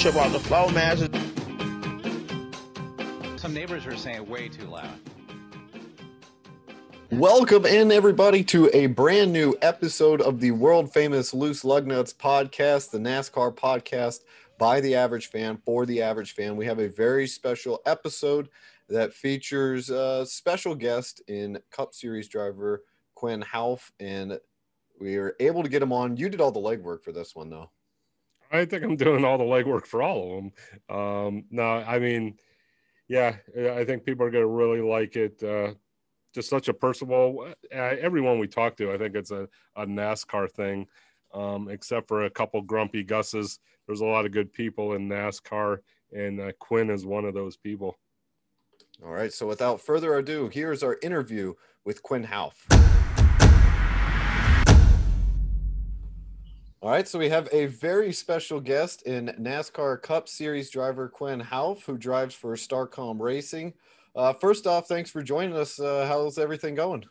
trip off the floor, man. Some neighbors are saying way too loud. Welcome in, everybody, to a brand new episode of the world famous Loose Lug Nuts podcast, the NASCAR podcast by the average fan for the average fan. We have a very special episode that features a special guest in Cup Series driver Quinn Houff, and we were able to get him on. You did all the legwork for this one, though. I think I'm doing all the legwork for all of them. Um, no, I mean, yeah, I think people are going to really like it. Uh, just such a personable. Uh, everyone we talk to, I think it's a, a NASCAR thing, um, except for a couple grumpy Gusses. There's a lot of good people in NASCAR, and uh, Quinn is one of those people. All right. So without further ado, here's our interview with Quinn Houff. All right, so we have a very special guest in NASCAR Cup Series driver Quinn Houff, who drives for Starcom Racing. Uh, first off, thanks for joining us. Uh, how's everything going?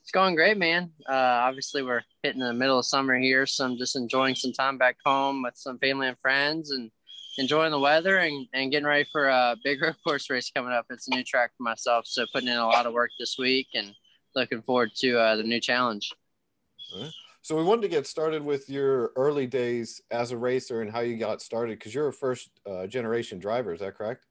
It's going great, man. Uh, obviously, we're hitting the middle of summer here, so I'm just enjoying some time back home with some family and friends, and enjoying the weather and, and getting ready for a big road course race coming up. It's a new track for myself, so putting in a lot of work this week and looking forward to uh, the new challenge. So we wanted to get started with your early days as a racer and how you got started because you're a first uh, generation driver. Is that correct?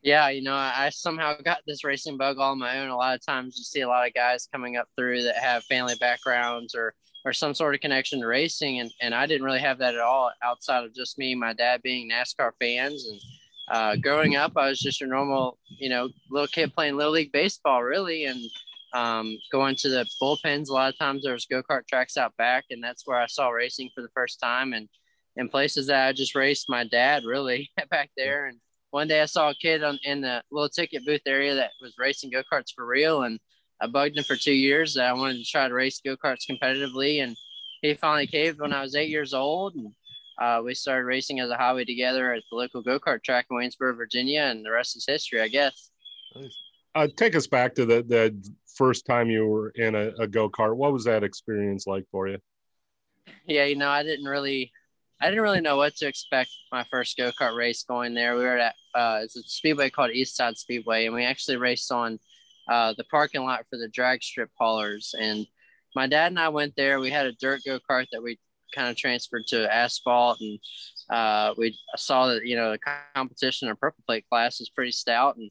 Yeah, you know, I somehow got this racing bug all my own. A lot of times you see a lot of guys coming up through that have family backgrounds or or some sort of connection to racing, and and I didn't really have that at all outside of just me and my dad being NASCAR fans. And uh, growing up, I was just a normal, you know, little kid playing little league baseball, really, and um, going to the bullpens. A lot of times there was go kart tracks out back, and that's where I saw racing for the first time. And in places that I just raced my dad really back there. And one day I saw a kid on, in the little ticket booth area that was racing go karts for real, and I bugged him for two years. I wanted to try to race go karts competitively, and he finally caved when I was eight years old. And uh, we started racing as a hobby together at the local go kart track in Waynesboro, Virginia, and the rest is history, I guess. Uh, take us back to the, the first time you were in a, a go kart. What was that experience like for you? Yeah, you know, I didn't really, I didn't really know what to expect my first go kart race going there. We were at uh, it's a speedway called East Side Speedway, and we actually raced on uh, the parking lot for the drag strip haulers. And my dad and I went there. We had a dirt go kart that we kind of transferred to asphalt, and uh, we saw that you know the competition in purple plate class is pretty stout, and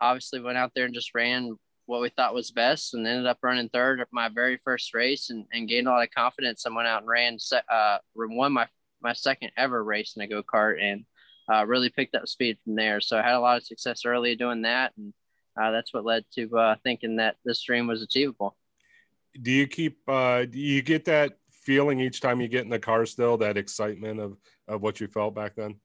obviously went out there and just ran what we thought was best and ended up running third at my very first race and, and gained a lot of confidence and went out and ran uh, won my my second ever race in a go-kart and uh, really picked up speed from there. So i had a lot of success early doing that and uh, that's what led to uh, thinking that this dream was achievable. Do you keep uh, do you get that feeling each time you get in the car still that excitement of of what you felt back then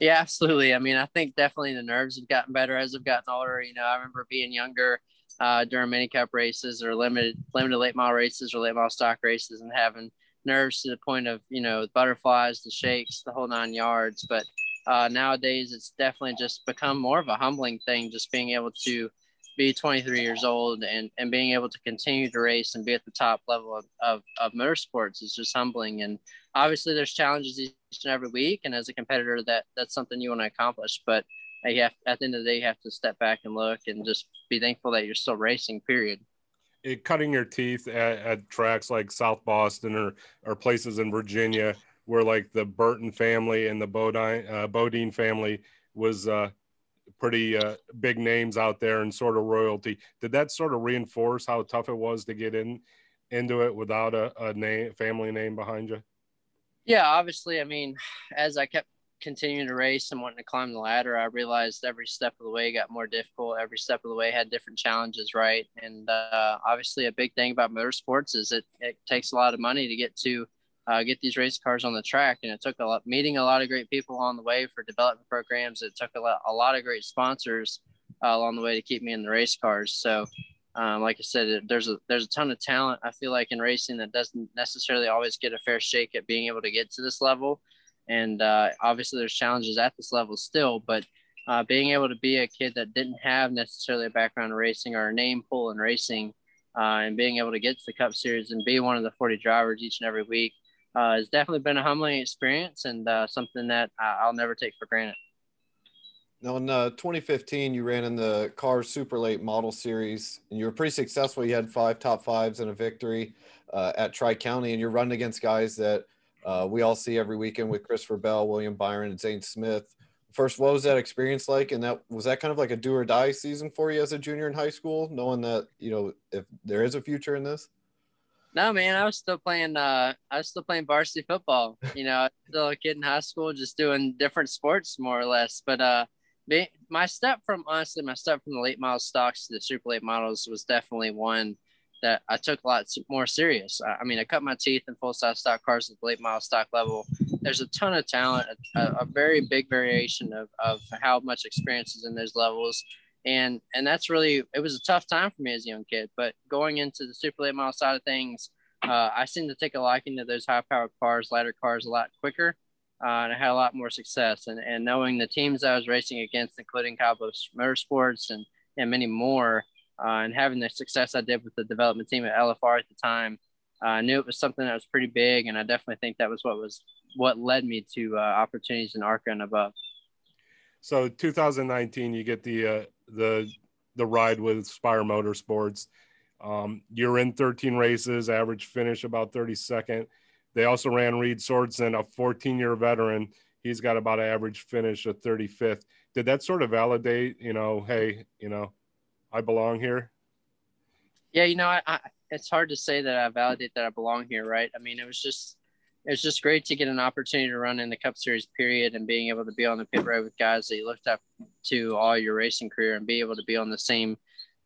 yeah, absolutely. I mean, I think definitely the nerves have gotten better as I've gotten older. You know, I remember being younger uh, during mini cup races or limited limited late model races or late model stock races and having nerves to the point of you know butterflies, the shakes, the whole nine yards. But uh, nowadays, it's definitely just become more of a humbling thing, just being able to be 23 years old and, and being able to continue to race and be at the top level of, of, of motorsports is just humbling. And obviously there's challenges each and every week. And as a competitor, that that's something you want to accomplish. But you have, at the end of the day, you have to step back and look and just be thankful that you're still racing, period. It, cutting your teeth at, at, tracks like South Boston or, or places in Virginia where like the Burton family and the Bodine, uh, Bodine family was uh, pretty uh, big names out there and sort of royalty. Did that sort of reinforce how tough it was to get in into it without a, a name, family name behind you? Yeah, obviously. I mean, as I kept continuing to race and wanting to climb the ladder, I realized every step of the way got more difficult. Every step of the way had different challenges, right? And uh, obviously, a big thing about motorsports is it, it takes a lot of money to get to uh, get these race cars on the track. And it took a lot, meeting a lot of great people on the way for development programs. It took a lot, a lot of great sponsors uh, along the way to keep me in the race cars. So, um, like I said, there's a there's a ton of talent. I feel like in racing that doesn't necessarily always get a fair shake at being able to get to this level. And uh, obviously, there's challenges at this level still, but uh, being able to be a kid that didn't have necessarily a background in racing or a name pool in racing, uh, and being able to get to the Cup Series and be one of the 40 drivers each and every week uh, it's definitely been a humbling experience and uh, something that I'll never take for granted. Now, in uh, 2015, you ran in the Cars Super Late Model Series, and you were pretty successful. You had five top fives and a victory uh, at Tri County, and you're running against guys that uh, we all see every weekend with Christopher Bell, William Byron, and Zane Smith. First, what was that experience like? And that was that kind of like a do or die season for you as a junior in high school, knowing that you know if there is a future in this. No, man, I was still playing. Uh, I was still playing varsity football. You know, still a kid in high school, just doing different sports more or less. But uh, my step from honestly, my step from the late model stocks to the super late models was definitely one that I took a lot more serious. I mean, I cut my teeth in full size stock cars at the late model stock level. There's a ton of talent, a, a, very big variation of, of how much experience is in those levels. And, and that's really, it was a tough time for me as a young kid, but going into the super late model side of things, uh, I seem to take a liking to those high powered cars, lighter cars a lot quicker. Uh, and I had a lot more success. And, and knowing the teams I was racing against, including Kyle Motorsports and, and many more, uh, and having the success I did with the development team at LFR at the time, uh, I knew it was something that was pretty big, and I definitely think that was what was what led me to uh, opportunities in ARCA and above. So 2019, you get the uh, the the ride with Spire Motorsports. Um, you're in 13 races, average finish about 32nd. They also ran Reed Sorenson, a 14 year veteran. He's got about an average finish of 35th. Did that sort of validate, you know, hey, you know, I belong here? Yeah, you know, I, I, it's hard to say that I validate that I belong here, right? I mean, it was just it was just great to get an opportunity to run in the Cup Series period and being able to be on the pit road with guys that you looked up to all your racing career and be able to be on the same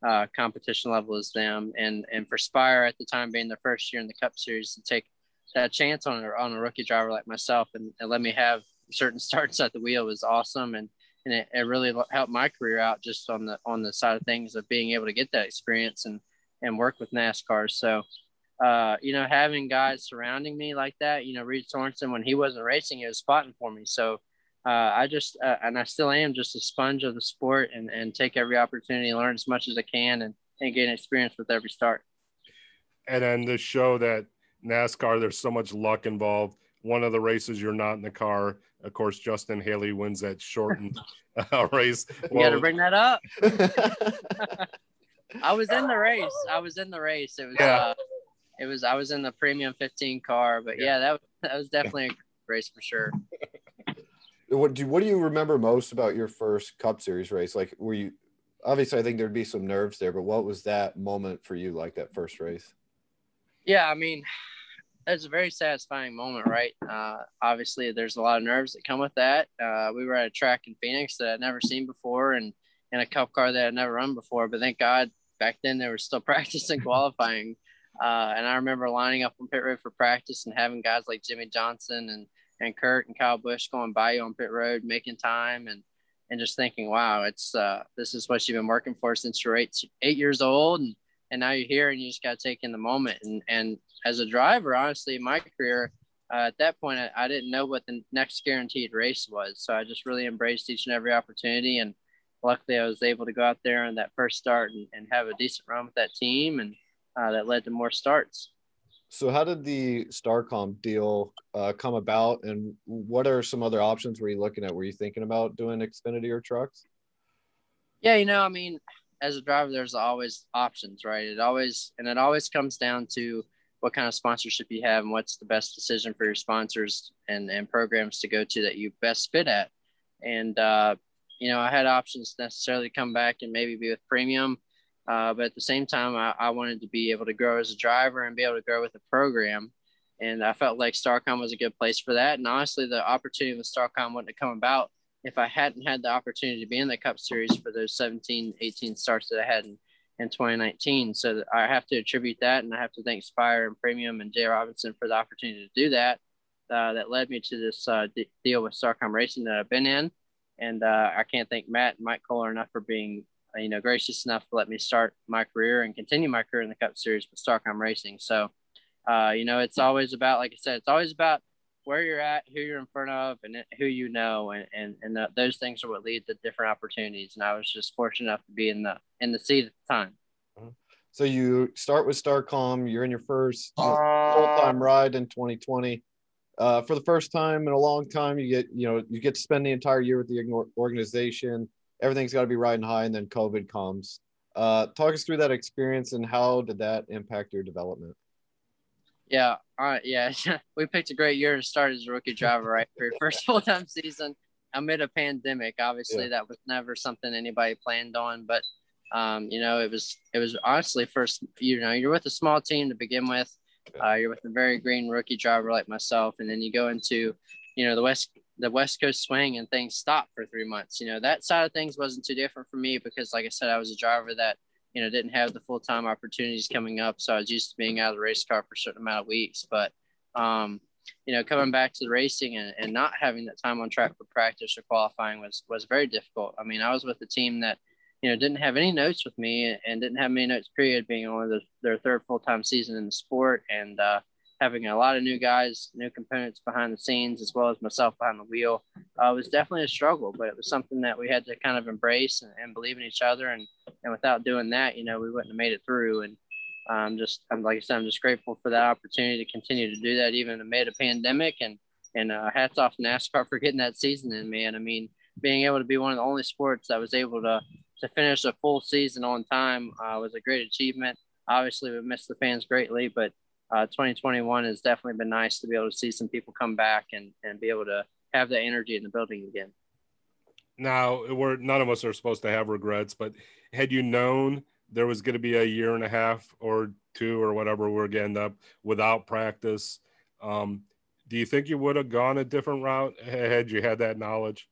uh, competition level as them. And and for Spire at the time being the first year in the Cup Series to take that chance on a, on a rookie driver like myself and, and let me have certain starts at the wheel was awesome. And and it, it really helped my career out just on the on the side of things of being able to get that experience and and work with NASCAR. So, uh, you know, having guys surrounding me like that, you know, Reed Sorenson when he wasn't racing, he was spotting for me. So, uh, I just uh, and I still am just a sponge of the sport and and take every opportunity, learn as much as I can, and and gain experience with every start. And then the show that NASCAR, there's so much luck involved. One of the races you're not in the car, of course, Justin Haley wins that shortened uh, race. You got to bring that up. I was in the race. I was in the race. It was. Yeah. Uh, it was. I was in the premium 15 car, but yeah, yeah that that was definitely a race for sure. What do What do you remember most about your first Cup Series race? Like, were you obviously? I think there'd be some nerves there, but what was that moment for you? Like that first race? Yeah, I mean, it's a very satisfying moment, right? Uh, obviously, there's a lot of nerves that come with that. Uh, we were at a track in Phoenix that I'd never seen before, and in a cup car that I'd never run before. But thank God, back then they were still practicing qualifying. Uh, and I remember lining up on pit road for practice and having guys like Jimmie Johnson and and Kurt and Kyle Busch going by you on pit road, making time, and and just thinking, wow, it's uh, this is what you've been working for since you're eight eight years old, and and now you're here and you just got to take in the moment. And and as a driver, honestly, my career uh, at that point, I, I, didn't know what the next guaranteed race was. So I just really embraced each and every opportunity. And luckily, I was able to go out there on that first start and, and have a decent run with that team. And uh, that led to more starts. So, how did the Starcom deal uh, come about, and what are some other options were you looking at? Were you thinking about doing Xfinity or trucks? Yeah, you know, I mean, as a driver, there's always options, right? It always and it always comes down to what kind of sponsorship you have and what's the best decision for your sponsors and, and programs to go to that you best fit at. And, uh, you know, I had options necessarily come back and maybe be with premium. Uh, but at the same time, I, I, wanted to be able to grow as a driver and be able to grow with a program. And I felt like Starcom was a good place for that. And honestly, the opportunity with Starcom wouldn't have come about if I hadn't had the opportunity to be in the Cup Series for those 17, 18 starts that I had in in 2019. So I have to attribute that, and I have to thank Spire and Premium and Jay Robinson for the opportunity to do that. Uh, that led me to this uh, d- deal with Starcom Racing that I've been in, and uh, I can't thank Matt and Mike Kohler enough for being, uh, you know, gracious enough to let me start my career and continue my career in the Cup Series with Starcom Racing. So, uh, you know, it's always about, like I said, it's always about where you're at, who you're in front of, and who you know, and and and those things are what lead to different opportunities. And I was just fortunate enough to be in the in the seat at the time. Mm-hmm. So you start with Starcom. You're in your first full time ride in 2020. uh, for the first time in a long time, you get you know you get to spend the entire year with the organization. Everything's got to be riding high, and then COVID comes. Uh, talk us through that experience and how did that impact your development? Yeah, uh, yeah, we picked a great year to start as a rookie driver, right? For your first full time season amid a pandemic. Obviously, yeah. that was never something anybody planned on, but um, you know, it was it was honestly first. You know, you're with a small team to begin with. Uh, you're with a very green rookie driver like myself, and then you go into, you know, the west the West Coast swing and things stop for three months. You know, that side of things wasn't too different for me because, like I said, I was a driver that you know didn't have the full time opportunities coming up, so I was used to being out of the race car for a certain amount of weeks. But um, you know, coming back to the racing and, and not having that time on track for practice or qualifying was was very difficult. I mean, I was with a team that you know, didn't have any notes with me and didn't have many notes period being only the, their third full-time season in the sport and uh, having a lot of new guys, new components behind the scenes, as well as myself behind the wheel, uh, was definitely a struggle, but it was something that we had to kind of embrace and, and believe in each other. And, and without doing that, you know, we wouldn't have made it through. And I'm just, I'm like I said, I'm just grateful for that opportunity to continue to do that, even amid a pandemic and, and uh, hats off NASCAR for getting that season in, man. I mean, being able to be one of the only sports that was able to to finish a full season on time uh, was a great achievement. Obviously, we missed the fans greatly, but uh, 2021 has definitely been nice to be able to see some people come back and, and be able to have that energy in the building again. Now, we're none of us are supposed to have regrets, but had you known there was going to be a year and a half or two or whatever we're going to end up without practice, um, do you think you would have gone a different route had you had that knowledge?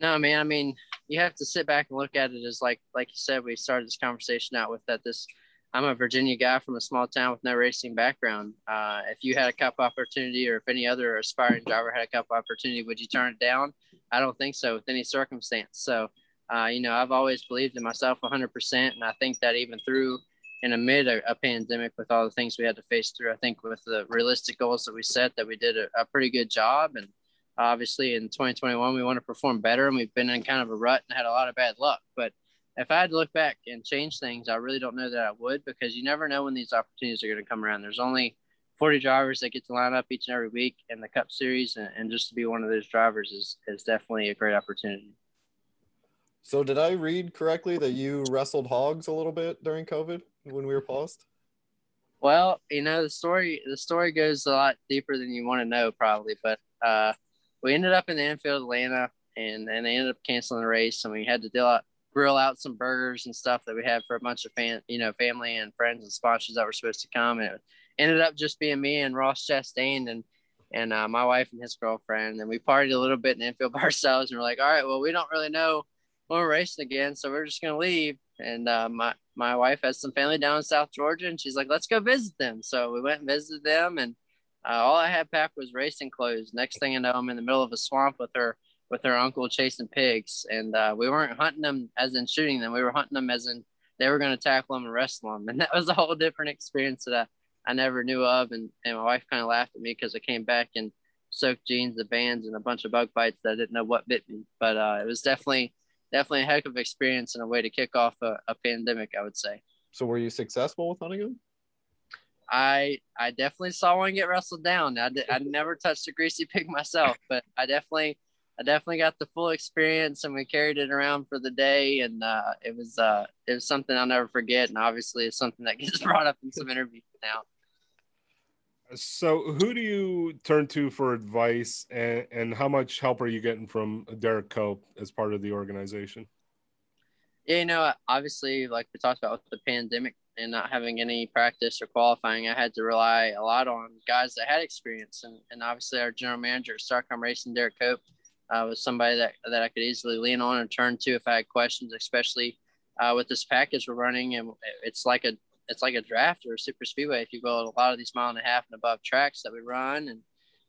No, man. I mean, you have to sit back and look at it as like, like you said, we started this conversation out with that. This, I'm a Virginia guy from a small town with no racing background. Uh, if you had a cup opportunity, or if any other aspiring driver had a cup opportunity, would you turn it down? I don't think so with any circumstance. So, uh, you know, I've always believed in myself 100%, and I think that even through and amid a, a, pandemic with all the things we had to face through, I think with the realistic goals that we set, that we did a, a pretty good job. And obviously in 2021 we want to perform better and we've been in kind of a rut and had a lot of bad luck but if i had to look back and change things i really don't know that i would because you never know when these opportunities are going to come around. There's only 40 drivers that get to line up each and every week in the cup series and, and just to be one of those drivers is, is definitely a great opportunity. So did i read correctly that you wrestled hogs a little bit during covid when we were paused? Well you know the story the story goes a lot deeper than you want to know probably but uh we ended up in the infield Atlanta and, and they ended up canceling the race and we had to deal out, grill out some burgers and stuff that we had for a bunch of fan, you know, family and friends and sponsors that were supposed to come. And it ended up just being me and Ross Chastain and, and uh, my wife and his girlfriend. And we partied a little bit in the infield by ourselves. And we're like, all right, well, we don't really know when we're racing again. So we're just to leave. And uh, my, my wife has some family down in South Georgia and she's like, let's go visit them. So we went and visited them and uh, all I had packed was racing clothes. Next thing I know, I'm in the middle of a swamp with her with her uncle chasing pigs, and uh, we weren't hunting them as in shooting them. We were hunting them as in they were going to tackle them and wrestle them, and that was a whole different experience that I, I never knew of. And, and my wife kind of laughed at me because I came back and soaked jeans, the bands, and a bunch of bug bites that I didn't know what bit me. But uh, it was definitely definitely a heck of experience and a way to kick off a, a pandemic, I would say. So, were you successful with hunting them? I I definitely saw one get wrestled down. I, did, I never touched a greasy pig myself, but I definitely I definitely got the full experience, and we carried it around for the day, and uh, it was uh, it was something I'll never forget, and obviously it's something that gets brought up in some interviews now. So, who do you turn to for advice, and, and how much help are you getting from Derrike Cope as part of the organization? Yeah, you know, obviously, like we talked about with the pandemic, and not having any practice or qualifying, I had to rely a lot on guys that had experience. And, and obviously, our general manager at Starcom Racing, Derrike Cope, uh, was somebody that, that I could easily lean on and turn to if I had questions, especially uh, with this package we're running. And it's like a it's like a draft or a super speedway if you go a lot of these mile and a half and above tracks that we run. And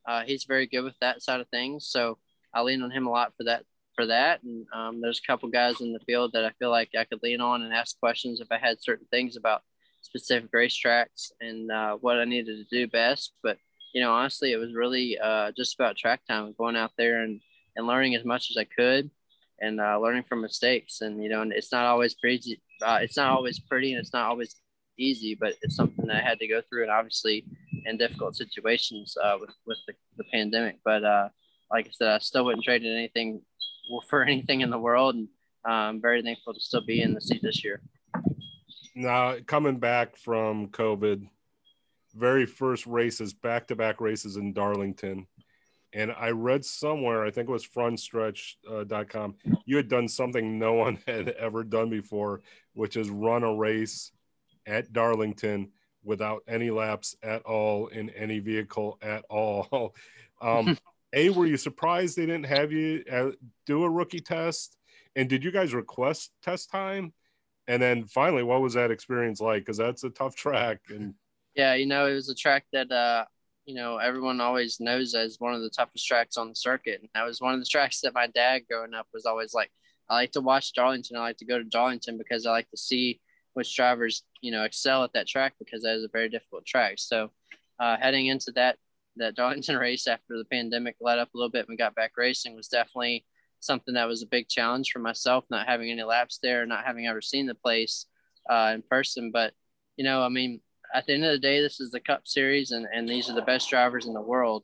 uh, he's very good with that side of things. So I lean on him a lot for that for that. And um, there's a couple guys in the field that I feel like I could lean on and ask questions if I had certain things about specific racetracks and uh, what I needed to do best. But you know, honestly, it was really uh, just about track time, going out there and and learning as much as I could, and uh, learning from mistakes. And you know, and it's not always pretty. Uh, it's not always pretty, and it's not always easy, but it's something that I had to go through, and obviously in difficult situations uh, with with the, the pandemic. But uh, like I said, I still wouldn't trade anything for anything in the world, and uh, I'm very thankful to still be in the seat this year. Now coming back from COVID, very first races, back to back races in Darlington. And I read somewhere, I think it was frontstretch.com, uh, you had done something no one had ever done before, which is run a race at Darlington without any laps at all in any vehicle at all. Um, a, were you surprised they didn't have you uh, do a rookie test? And did you guys request test time? And then finally, what was that experience like? Because that's a tough track. And yeah, you know, it was a track that uh, you know everyone always knows as one of the toughest tracks on the circuit, and that was one of the tracks that my dad growing up was always like. I like to watch Darlington. I like to go to Darlington because I like to see which drivers you know excel at that track because that is a very difficult track. So uh, heading into that that Darlington race after the pandemic let up a little bit and we got back racing was definitely something that was a big challenge for myself, not having any laps there, not having ever seen the place uh, in person. But you know, I mean, at the end of the day, this is the Cup Series, and, and these are the best drivers in the world.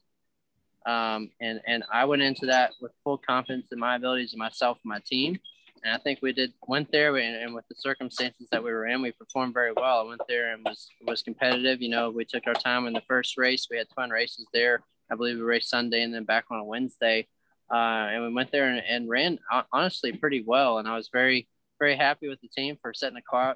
Um, and and I went into that with full confidence in my abilities and myself and my team. And I think we did went there, and, and with the circumstances that we were in, we performed very well. I went there and was was competitive. You know, we took our time in the first race. We had twin races there. I believe we raced Sunday and then back on a Wednesday. Uh, and we went there and, and ran honestly pretty well. And I was very very happy with the team for setting the car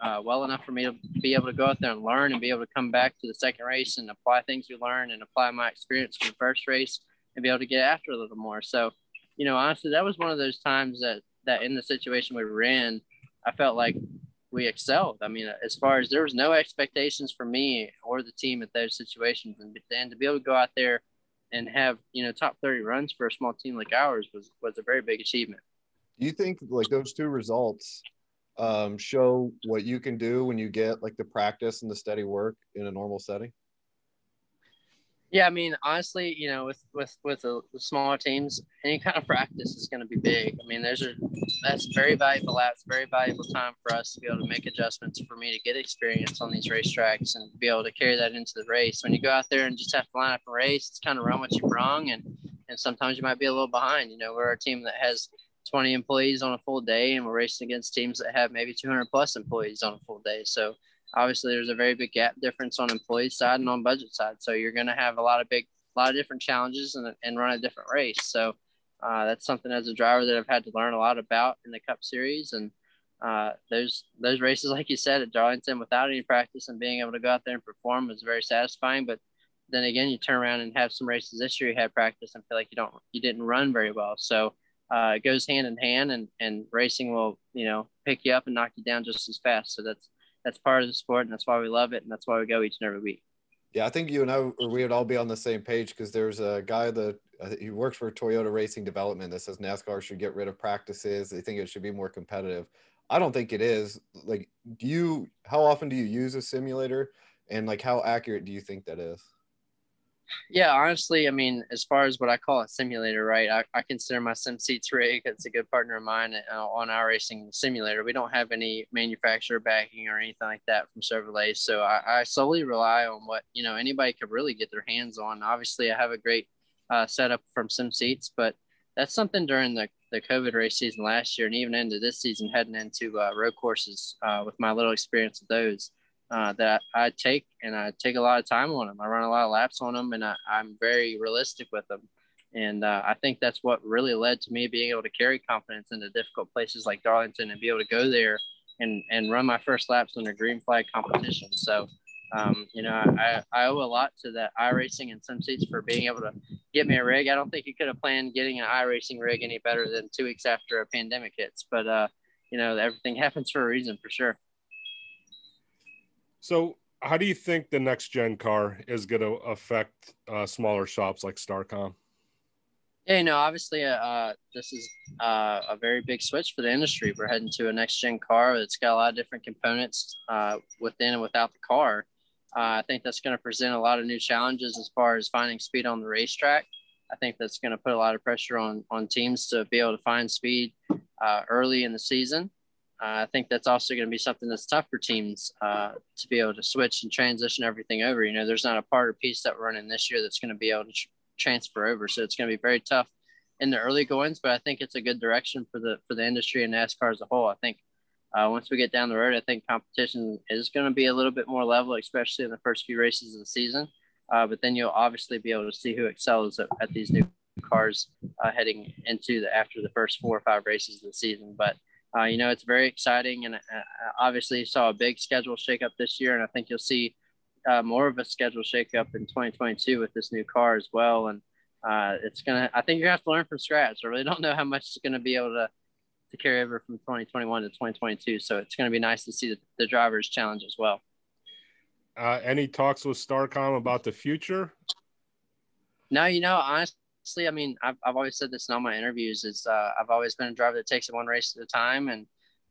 uh, well enough for me to be able to go out there and learn and be able to come back to the second race and apply things we learned and apply my experience from the first race and be able to get after a little more. So, you know, honestly, that was one of those times that that in the situation we were in, I felt like we excelled. I mean, as far as there was no expectations for me or the team at those situations, and, and to be able to go out there and have you know top 30 runs for a small team like ours was was a very big achievement. Do you think like those two results um, show what you can do when you get like the practice and the steady work in a normal setting? Yeah, I mean, honestly, you know, with with with the, smaller teams, any kind of practice is going to be big. I mean, there's a that's very valuable. That's very valuable time for us to be able to make adjustments for me to get experience on these racetracks and be able to carry that into the race. When you go out there and just have to line up a race, it's kind of run what you brung, and and sometimes you might be a little behind. You know, we're a team that has 20 employees on a full day, and we're racing against teams that have maybe 200 plus employees on a full day. So obviously, there's a very big gap difference on employee side and on budget side. So you're going to have a lot of big, a lot of different challenges and, and run a different race. So uh, that's something as a driver that I've had to learn a lot about in the Cup Series and. Uh, those those races, like you said, at Darlington, without any practice and being able to go out there and perform was very satisfying. But then again, you turn around and have some races this year you had practice and feel like you don't you didn't run very well. So uh, it goes hand in hand, and and racing will you know pick you up and knock you down just as fast. So that's that's part of the sport, and that's why we love it, and that's why we go each and every week. Yeah, I think you and I we would all be on the same page because there's a guy that uh, he works for Toyota Racing Development that says NASCAR should get rid of practices. They think it should be more competitive. I don't think it is. Like, do you? How often do you use a simulator, and like how accurate do you think that is? Yeah, honestly, I mean, as far as what I call a simulator, right? I, I consider my SimSeats rig. It's a good partner of mine uh, on our racing simulator. We don't have any manufacturer backing or anything like that from Chevrolet, so I, I solely rely on what you know anybody could really get their hands on. Obviously, I have a great uh, setup from SimSeats, but that's something during the the COVID race season last year, and even into this season, heading into uh, road courses uh, with my little experience with those uh, that I take and I take a lot of time on them. I run a lot of laps on them and I, am very realistic with them. And uh, I think that's what really led to me being able to carry confidence into difficult places like Darlington and be able to go there and, and run my first laps under green flag competition. So, um, you know, I, I owe a lot to that iRacing and SimSeats for being able to get me a rig. I don't think you could have planned getting an iRacing rig any better than two weeks after a pandemic hits, but, uh, you know, everything happens for a reason for sure. So, how do you think the next gen car is going to affect uh, smaller shops like Starcom? Yeah, you know, obviously, uh, this is uh, a very big switch for the industry. We're heading to a next gen car that's got a lot of different components uh, within and without the car. Uh, I think that's going to present a lot of new challenges as far as finding speed on the racetrack. I think that's going to put a lot of pressure on on teams to be able to find speed uh, early in the season uh, I think that's also going to be something that's tough for teams uh, to be able to switch and transition everything over. You know, there's not a part or piece that we're running this year that's going to be able to tr- transfer over, so it's going to be very tough in the early goings. But I think it's a good direction for the for the industry and NASCAR as a whole. I think uh, once we get down the road, I think competition is going to be a little bit more level, especially in the first few races of the season. Uh, but then you'll obviously be able to see who excels at, at these new cars uh, heading into the after the first four or five races of the season. But uh, you know, it's very exciting, and uh, obviously saw a big schedule shakeup this year, and I think you'll see uh, more of a schedule shakeup in 2022 with this new car as well. And uh, it's gonna, I think you're gonna have to learn from scratch. I really don't know how much it's gonna be able to to carry over from 2021 to 2022. So it's gonna be nice to see the, the drivers challenge as well. Uh, any talks with Starcom about the future? No, you know, honestly honestly, I mean, I've, I've always said this in all my interviews is uh, I've always been a driver that takes it one race at a time. And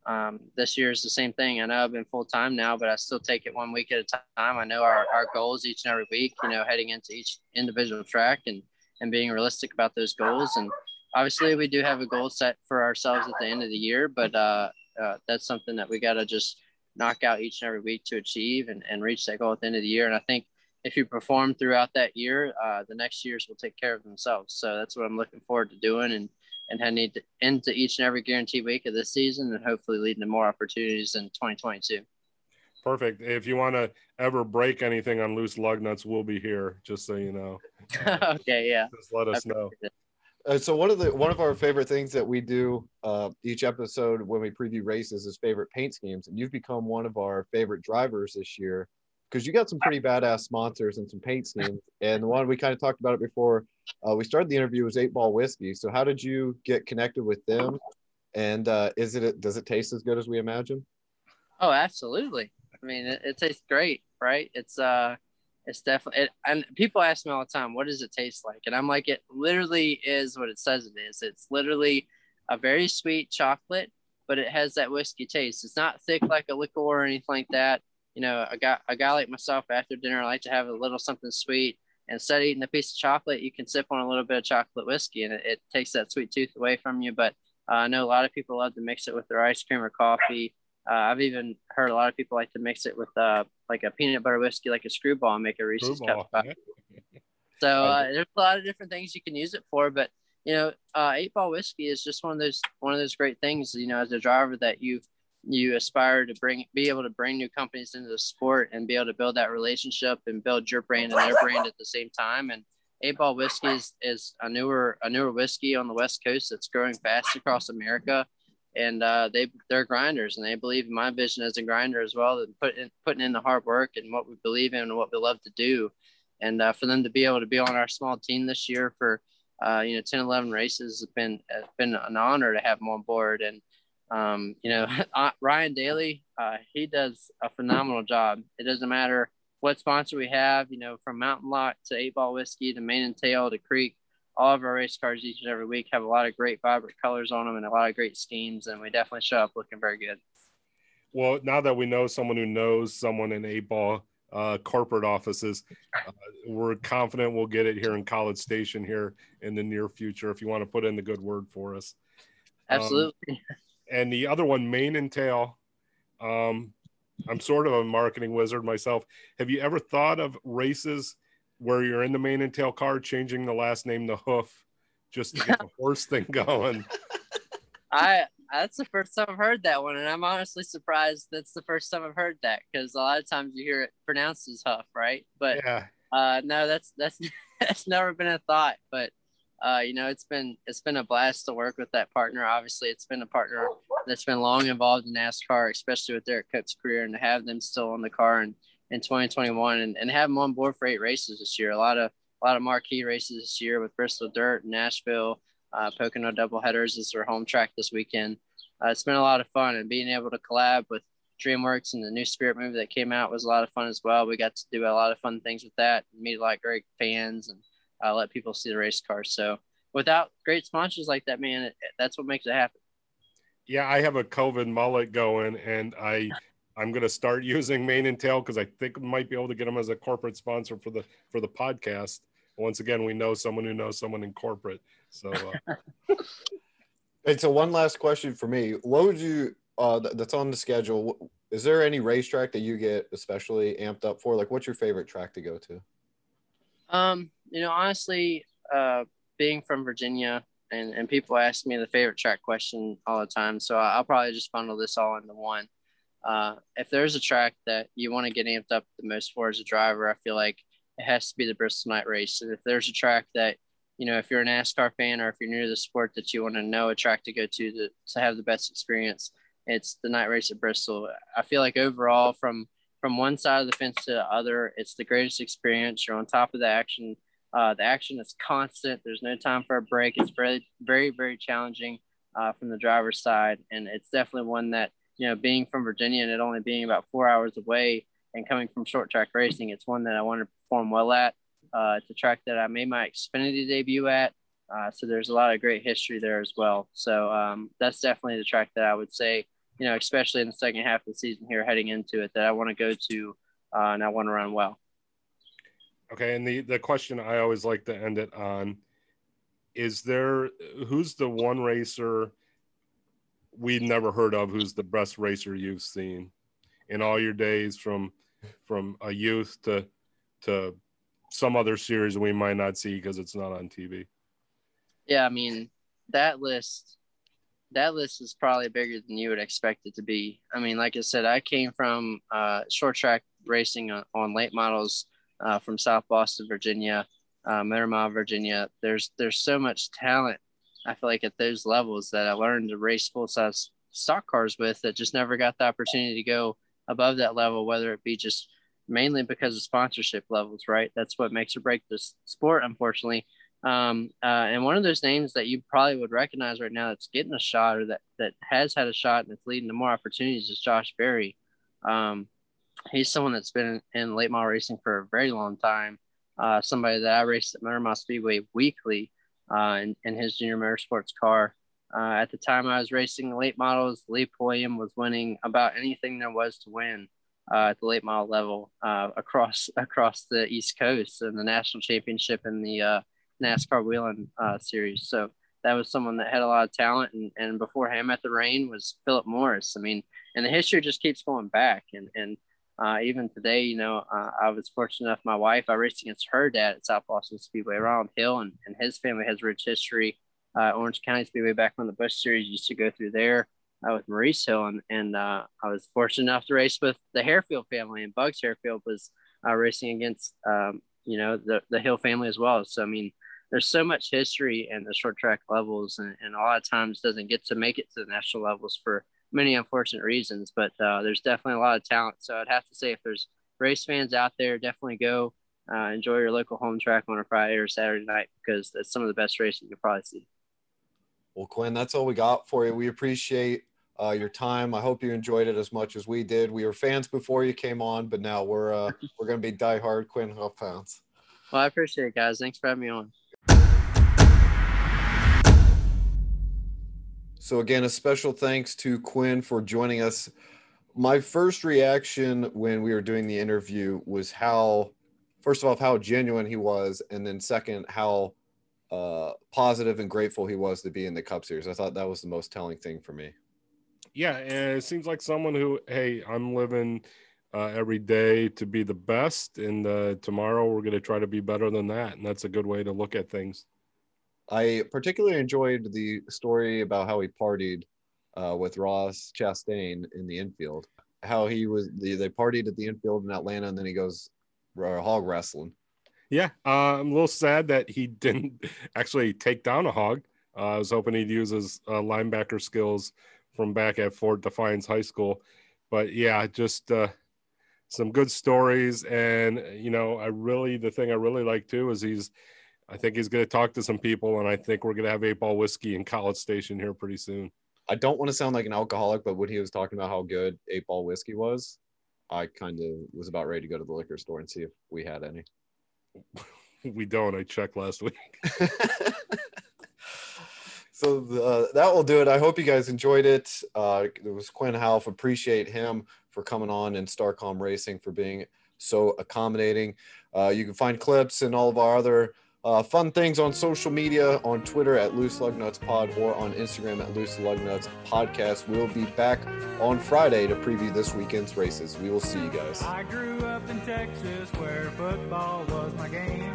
um, this year is the same thing. I know I've been full time now, but I still take it one week at a time. I know our, our goals each and every week, you know, heading into each individual track and, and being realistic about those goals. And obviously we do have a goal set for ourselves at the end of the year, but uh, uh, that's something that we got to just knock out each and every week to achieve and, and reach that goal at the end of the year. And I think if you perform throughout that year, uh, the next years will take care of themselves. So that's what I'm looking forward to doing and and heading into each and every guarantee week of this season and hopefully leading to more opportunities in 2022. Perfect. If you want to ever break anything on loose lug nuts, we'll be here. Just so you know. okay. Yeah. Just let us know. Uh, so one of the one of our favorite things that we do uh, each episode when we preview races is favorite paint schemes, and you've become one of our favorite drivers this year because you got some pretty badass sponsors and some paint schemes. And the one we kind of talked about it before uh, we started the interview was Eight Ball Whiskey. So how did you get connected with them? And uh, is it does it taste as good as we imagine? Oh, absolutely. I mean, it, it tastes great, right? It's uh, it's definitely. It, and people ask me all the time, "What does it taste like?" And I'm like, it literally is what it says it is. It's literally a very sweet chocolate, but it has that whiskey taste. It's not thick like a liqueur or anything like that you know, a guy, a guy like myself after dinner, I like to have a little something sweet. And instead of eating a piece of chocolate, you can sip on a little bit of chocolate whiskey and it, it takes that sweet tooth away from you. But uh, I know a lot of people love to mix it with their ice cream or coffee. Uh, I've even heard a lot of people like to mix it with uh, like a peanut butter whiskey, like a Skrewball, and make a Reese's cup. So uh, there's a lot of different things you can use it for, but you know, uh, eight ball whiskey is just one of those one of those great things. You know, as a driver that you've you aspire to bring be able to bring new companies into the sport and be able to build that relationship and build your brand and their brand at the same time. And eight ball whiskey is, is a newer a newer whiskey on the west coast that's growing fast across america. And uh, they they're grinders and they believe in my vision as a grinder as well and put in, putting in the hard work and what we believe in and what we love to do. And uh, for them to be able to be on our small team this year for uh, you know 10 11 races has been has been an honor to have them on board. And um, you know, uh, Ryan Daly, uh, he does a phenomenal job. It doesn't matter what sponsor we have, you know, from Mountain Lock to Eight Ball Whiskey to Mane and Tail to Creek, all of our race cars each and every week have a lot of great vibrant colors on them and a lot of great schemes, and we definitely show up looking very good. Well, now that we know someone who knows someone in Eight Ball uh, corporate offices, uh, we're confident we'll get it here in College Station here in the near future. If you want to put in the good word for us, absolutely. Um, and the other one, Mane and Tail. Um, I'm sort of a marketing wizard myself. Have you ever thought of races where you're in the mane and tail car, changing the last name to Hoof, just to get the horse thing going? I that's the first time I've heard that one, and I'm honestly surprised that's the first time I've heard that because a lot of times you hear it pronounced as Huff, right? But yeah. uh, no, that's that's that's never been a thought. But uh, you know, it's been it's been a blast to work with that partner. Obviously, it's been a partner that's been long involved in NASCAR, especially with Derrike Cope's career, and to have them still on the car in, in 2021 and, and have them on board for eight races this year. A lot of a lot of marquee races this year with Bristol Dirt, Nashville, uh, Pocono double headers is their home track this weekend. Uh, it's been a lot of fun, and being able to collab with DreamWorks and the new Spirit movie that came out was a lot of fun as well. We got to do a lot of fun things with that, meet a lot of great fans, and uh, let people see the race car. So without great sponsors like that, man, it, that's what makes it happen. Yeah, I have a COVID mullet going, and I I'm going to start using Mane and Tail because I think we might be able to get them as a corporate sponsor for the for the podcast. Once again, we know someone who knows someone in corporate. So, uh... and so one last question for me: What would you uh, that's on the schedule, is there any racetrack that you get especially amped up for? Like, what's your favorite track to go to? Um, you know, honestly, uh, being from Virginia, and and people ask me the favorite track question all the time, so I'll probably just bundle this all into one. Uh, if there's a track that you want to get amped up the most for as a driver, I feel like it has to be the Bristol Night Race. And if there's a track that you know, if you're a NASCAR fan or if you're new to the sport that you want to know a track to go to to, to have the best experience, it's the night race at Bristol. I feel like overall, from from one side of the fence to the other, it's the greatest experience. You're on top of the action. Uh, the action is constant. There's no time for a break. It's very, very, very challenging uh, from the driver's side, and it's definitely one that you know, being from Virginia and it only being about four hours away, and coming from short track racing, it's one that I want to perform well at. Uh, it's a track that I made my Xfinity debut at. Uh, so there's a lot of great history there as well. So um, that's definitely the track that I would say, you know, especially in the second half of the season here, heading into it, that I want to go to uh, and I want to run well. Okay, and the the question I always like to end it on is there who's the one racer we've never heard of who's the best racer you've seen in all your days from from a youth to to some other series we might not see because it's not on TV. Yeah, I mean that list that list is probably bigger than you would expect it to be. I mean, like I said, I came from uh, short track racing on, on late models uh, from South Boston, Virginia, uh, Motor Mile, Virginia. There's there's so much talent. I feel like at those levels that I learned to race full size stock cars with that just never got the opportunity to go above that level, whether it be just mainly because of sponsorship levels, right? That's what makes or break this sport, unfortunately. Um, uh, and one of those names that you probably would recognize right now that's getting a shot or that, that has had a shot and it's leading to more opportunities is Josh Berry. Um, he's someone that's been in late model racing for a very long time. Uh, somebody that I raced at Motor Mile Speedway weekly uh, in, in his junior motorsports car. Uh, at the time I was racing late models, Lee Pulliam was winning about anything there was to win uh, at the late model level uh, across across the East Coast and the national championship in the uh, NASCAR Whelen series. So that was someone that had a lot of talent. And, and before him at the reign was Philip Morris. I mean, and the history just keeps going back. And, and uh, even today, you know, uh, I was fortunate enough, my wife, I raced against her dad at South Boston Speedway, Ronald Hill, and, and his family has rich history. Uh, Orange County Speedway back when the Busch Series used to go through there uh, with Maurice Hill, and, and uh, I was fortunate enough to race with the Hairfield family, and Bugs Hairfield was uh, racing against, um, you know, the, the Hill family as well. So, I mean, there's so much history in the short track levels, and, and a lot of times doesn't get to make it to the national levels for many unfortunate reasons. But uh, there's definitely a lot of talent. So I'd have to say, if there's race fans out there, definitely go uh, enjoy your local home track on a Friday or Saturday night because that's some of the best racing you'll probably see. Well, Quinn, that's all we got for you. We appreciate uh, your time. I hope you enjoyed it as much as we did. We were fans before you came on, but now we're uh, we're gonna be diehard Quinn Houff fans. Well, I appreciate it, guys. Thanks for having me on. So again, a special thanks to Quinn for joining us. My first reaction when we were doing the interview was how, first of all, how genuine he was, and then second, how uh, positive and grateful he was to be in the Cup Series. I thought that was the most telling thing for me. Yeah, and it seems like someone who, hey, I'm living uh, every day to be the best, and uh, tomorrow we're going to try to be better than that, and that's a good way to look at things. I particularly enjoyed the story about how he partied uh, with Ross Chastain in the infield. How he was, they, they partied at the infield in Atlanta, and then he goes uh, hog wrestling. Yeah, uh, I'm a little sad that he didn't actually take down a hog. Uh, I was hoping he'd use his uh, linebacker skills from back at Fort Defiance High School. But yeah, just uh, some good stories. And, you know, I really, the thing I really like too is he's, I think he's going to talk to some people, and I think we're going to have eight ball whiskey in College Station here pretty soon. I don't want to sound like an alcoholic, but when he was talking about how good eight ball whiskey was, I kind of was about ready to go to the liquor store and see if we had any. we don't. I checked last week. so uh, that will do it. I hope you guys enjoyed it. Uh, it was Quinn Houff. Appreciate him for coming on and Starcom Racing for being so accommodating. Uh, you can find clips and all of our other uh, fun things on social media on Twitter at Loose Lug Nuts Pod or on Instagram at Loose Lug Nuts Podcast. We'll be back on Friday to preview this weekend's races. We will see you guys. I grew up in Texas where football was my game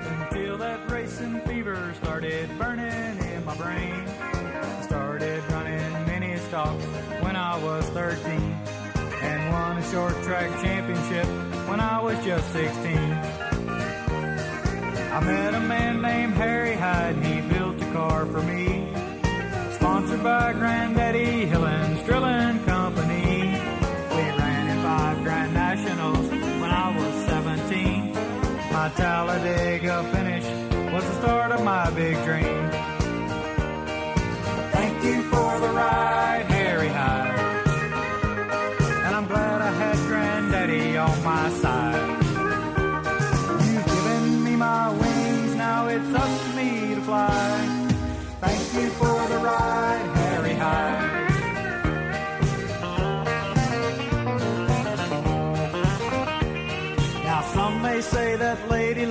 until that racing fever started burning in my brain. I started running mini stocks when I was 13 and won a short track championship when I was just 16. I met a man named Harry Hyde and he built a car for me. Sponsored by Granddaddy Hill and Strilling Company. We ran in five Grand Nationals when I was 17. My Talladega finish was the start of my big dream.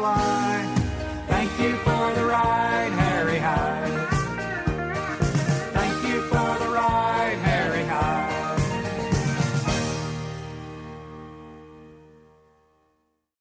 fly.